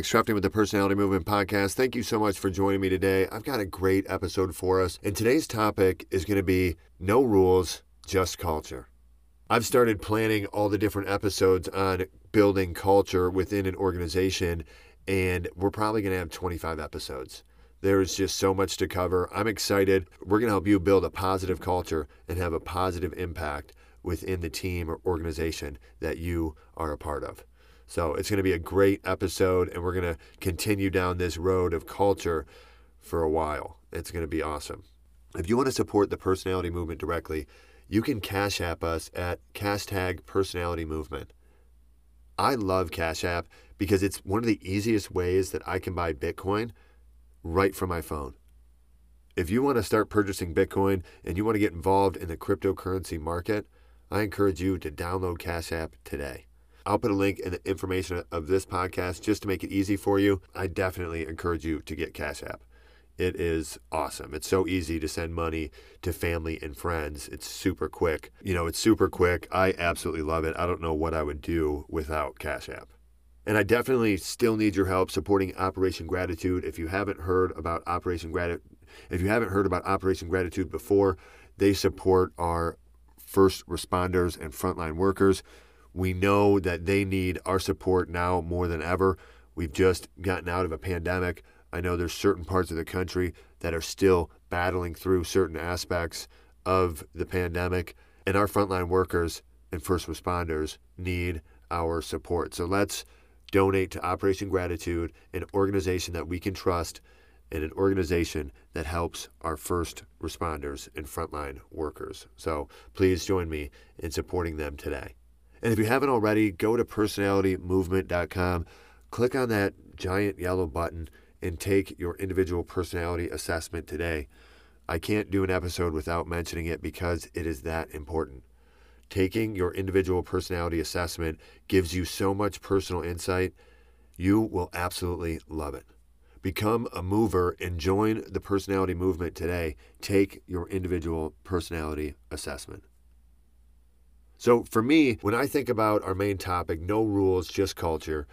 Alex with the Personality Movement Podcast. Thank you so much for joining me today. I've got a great episode for us, and today's topic is going to be no rules, just culture. I've started planning all the different episodes on building culture within an organization, and we're probably going to have 25 episodes. There's just so much to cover. I'm excited. We're going to help you build a positive culture and have a positive impact within the team or organization that you are a part of. So it's going to be a great episode, and we're going to continue down this road of culture for a while. It's going to be awesome. If you want to support the personality movement directly, you can Cash App us at hashtag personality movement. I love Cash App because it's one of the easiest ways that I can buy Bitcoin right from my phone. If you want to start purchasing Bitcoin and you want to get involved in the cryptocurrency market, I encourage you to download Cash App today. I'll put a link in the information of this podcast just to make it easy for you. I definitely encourage you to get Cash App. It is awesome. It's so easy to send money to family and friends. It's super quick. You know, it's super quick. I absolutely love it. I don't know what I would do without Cash App. And I definitely still need your help supporting Operation Gratitude. If you haven't heard about Operation Gratitude, if you haven't heard about Operation Gratitude before, they support our first responders and frontline workers. We know that they need our support now more than ever. We've just gotten out of a pandemic. I know there's certain parts of the country that are still battling through certain aspects of the pandemic, and our frontline workers and first responders need our support. So let's donate to Operation Gratitude, an organization that we can trust and an organization that helps our first responders and frontline workers. So please join me in supporting them today. And if you haven't already, go to personalitymovement.com, click on that giant yellow button, and take your individual personality assessment today. I can't do an episode without mentioning it because it is that important. Taking your individual personality assessment gives you so much personal insight. You will absolutely love it. Become a mover and join the personality movement today. Take your individual personality assessment. So, for me, when I think about our main topic, no rules, just culture,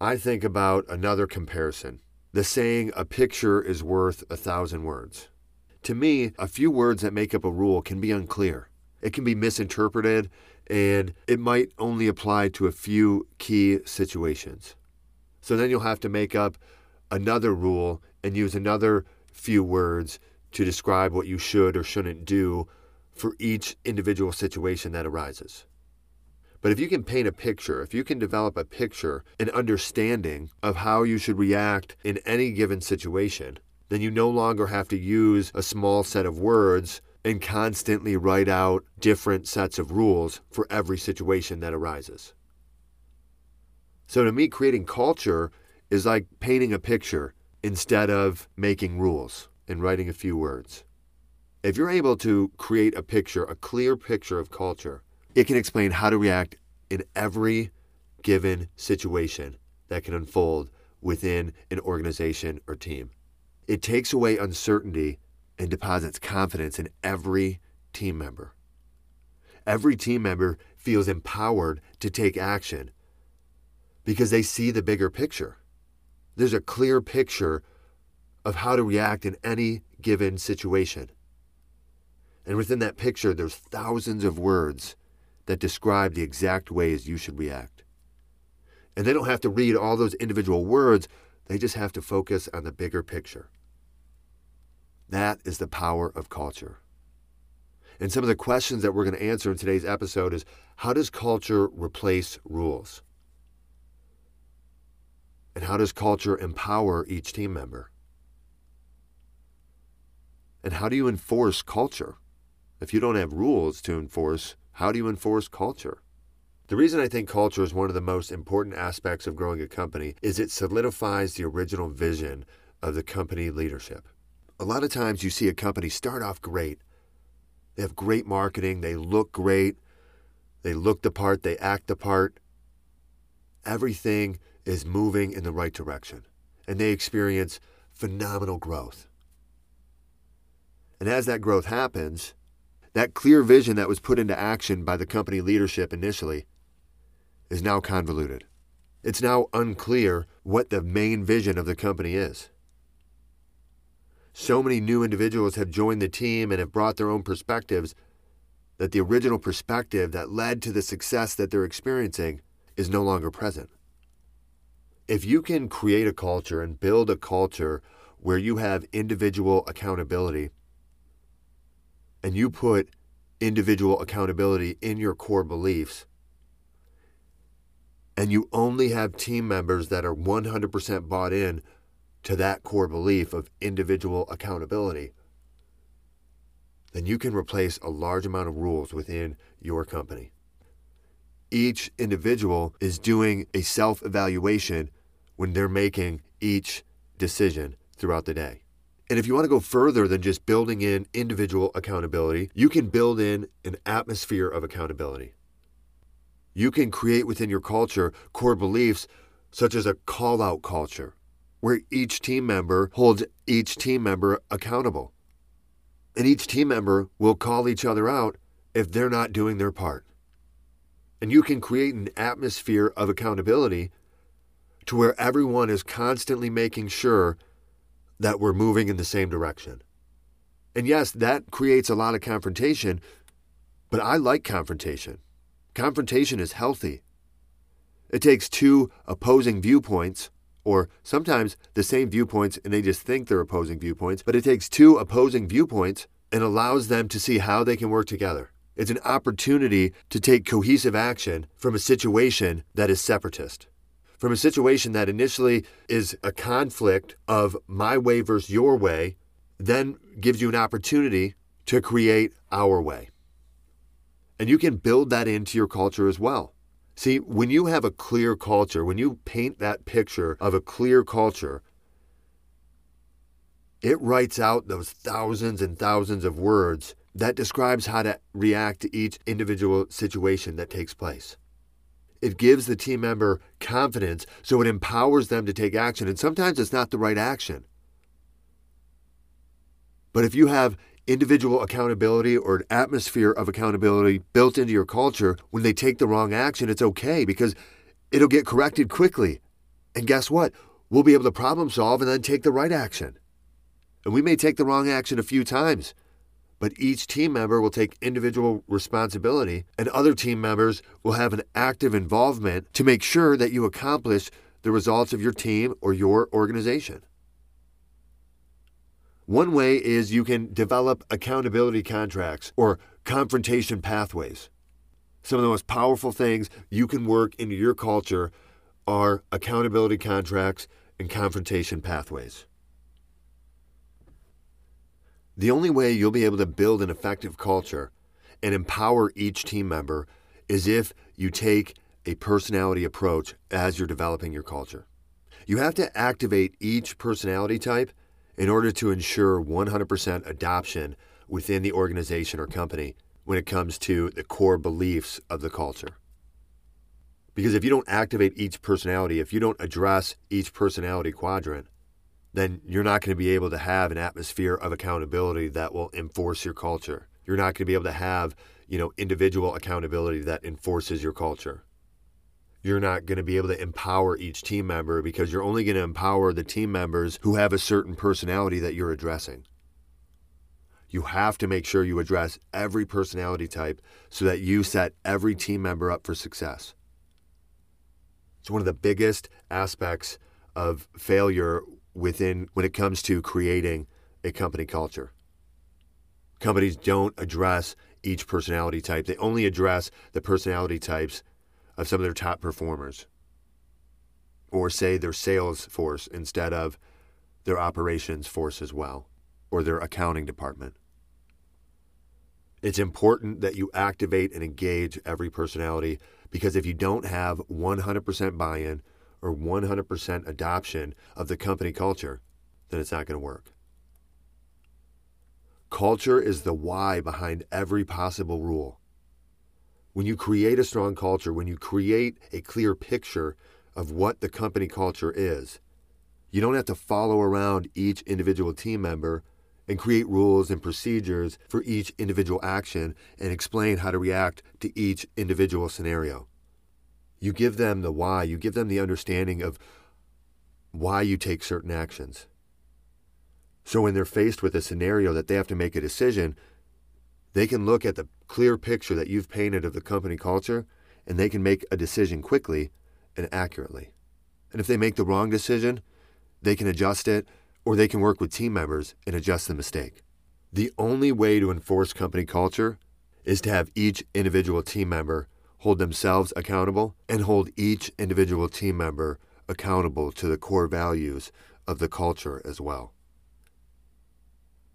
I think about another comparison the saying, a picture is worth a thousand words. To me, a few words that make up a rule can be unclear. It can be misinterpreted, and it might only apply to a few key situations. So then you'll have to make up another rule and use another few words to describe what you should or shouldn't do for each individual situation that arises. But if you can paint a picture, if you can develop a picture, an understanding of how you should react in any given situation, then you no longer have to use a small set of words and constantly write out different sets of rules for every situation that arises. So to me, creating culture is like painting a picture instead of making rules and writing a few words. If you're able to create a picture, a clear picture of culture, it can explain how to react in every given situation that can unfold within an organization or team. It takes away uncertainty and deposits confidence in every team member. Every team member feels empowered to take action because they see the bigger picture. There's a clear picture of how to react in any given situation. And within that picture, there's thousands of words that describe the exact ways you should react. And they don't have to read all those individual words, they just have to focus on the bigger picture. That is the power of culture. And some of the questions that we're going to answer in today's episode is how does culture replace rules? And how does culture empower each team member? And how do you enforce culture? If you don't have rules to enforce, how do you enforce culture? The reason I think culture is one of the most important aspects of growing a company is it solidifies the original vision of the company leadership. A lot of times you see a company start off great. They have great marketing, they look great, they look the part, they act the part. Everything is moving in the right direction, and they experience phenomenal growth. And as that growth happens, that clear vision that was put into action by the company leadership initially is now convoluted. it's now unclear what the main vision of the company is. So many new individuals have joined the team and have brought their own perspectives that the original perspective that led to the success that they're experiencing is no longer present. If you can create a culture and build a culture where you have individual accountability and you put individual accountability in your core beliefs, and you only have team members that are 100% bought in to that core belief of individual accountability, then you can replace a large amount of rules within your company. Each individual is doing a self evaluation when they're making each decision throughout the day. And if you want to go further than just building in individual accountability, you can build in an atmosphere of accountability. You can create within your culture core beliefs such as a call out culture, where each team member holds each team member accountable. And each team member will call each other out if they're not doing their part. And you can create an atmosphere of accountability to where everyone is constantly making sure that we're moving in the same direction. And yes, that creates a lot of confrontation, but I like confrontation. Confrontation is healthy. It takes two opposing viewpoints, or sometimes the same viewpoints and they just think they're opposing viewpoints, but it takes two opposing viewpoints and allows them to see how they can work together. It's an opportunity to take cohesive action from a situation that is separatist from a situation that initially is a conflict of my way versus your way, then gives you an opportunity to create our way. And you can build that into your culture as well. See, when you have a clear culture, when you paint that picture of a clear culture, it writes out those thousands and thousands of words that describes how to react to each individual situation that takes place. It gives the team member confidence, so it empowers them to take action. And sometimes it's not the right action. But if you have individual accountability or an atmosphere of accountability built into your culture, when they take the wrong action, it's okay because it'll get corrected quickly. And guess what? We'll be able to problem solve and then take the right action. And we may take the wrong action a few times, but each team member will take individual responsibility, and other team members will have an active involvement to make sure that you accomplish the results of your team or your organization. One way is you can develop accountability contracts or confrontation pathways. Some of the most powerful things you can work into your culture are accountability contracts and confrontation pathways. The only way you'll be able to build an effective culture and empower each team member is if you take a personality approach as you're developing your culture. You have to activate each personality type in order to ensure 100% adoption within the organization or company when it comes to the core beliefs of the culture. Because if you don't activate each personality, if you don't address each personality quadrant, then you're not going to be able to have an atmosphere of accountability that will enforce your culture. You're not going to be able to have, you know, individual accountability that enforces your culture. You're not going to be able to empower each team member because you're only going to empower the team members who have a certain personality that you're addressing. You have to make sure you address every personality type so that you set every team member up for success. It's one of the biggest aspects of failure within when it comes to creating a company culture. Companies don't address each personality type. They only address the personality types of some of their top performers. Or say their sales force instead of their operations force as well, or their accounting department. It's important that you activate and engage every personality because if you don't have 100% buy in, or 100% adoption of the company culture, then it's not going to work. Culture is the why behind every possible rule. When you create a strong culture, when you create a clear picture of what the company culture is, you don't have to follow around each individual team member and create rules and procedures for each individual action and explain how to react to each individual scenario. You give them the why, you give them the understanding of why you take certain actions. So when they're faced with a scenario that they have to make a decision, they can look at the clear picture that you've painted of the company culture and they can make a decision quickly and accurately. And if they make the wrong decision, they can adjust it or they can work with team members and adjust the mistake. The only way to enforce company culture is to have each individual team member hold themselves accountable and hold each individual team member accountable to the core values of the culture as well.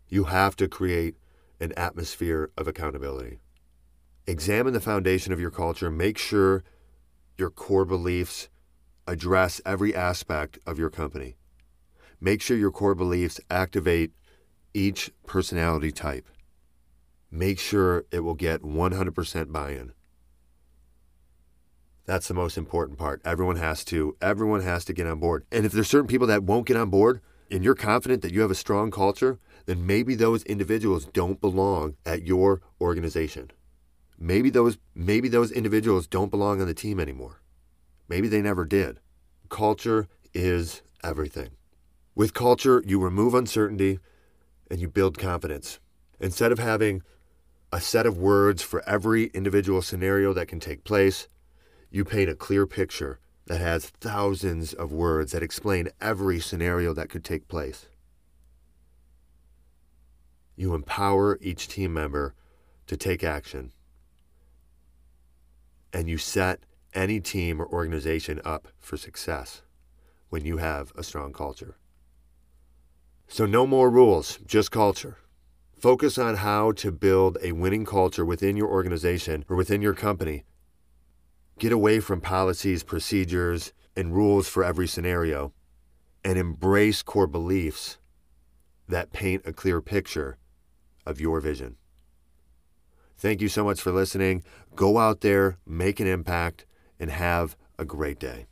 You have to create an atmosphere of accountability. Examine the foundation of your culture. Make sure your core beliefs address every aspect of your company. Make sure your core beliefs activate each personality type. Make sure it will get 100% buy-in. That's the most important part. Everyone has to everyone has to get on board. And if there's certain people that won't get on board and you're confident that you have a strong culture, then maybe those individuals don't belong at your organization. Maybe those maybe those individuals don't belong on the team anymore. Maybe they never did. Culture is everything. With culture, you remove uncertainty and you build confidence. Instead of having a set of words for every individual scenario that can take place, you paint a clear picture that has thousands of words that explain every scenario that could take place. You empower each team member to take action. And you set any team or organization up for success when you have a strong culture. So, no more rules, just culture. Focus on how to build a winning culture within your organization or within your company Get away from policies, procedures, and rules for every scenario and embrace core beliefs that paint a clear picture of your vision. Thank you so much for listening. Go out there, make an impact, and have a great day.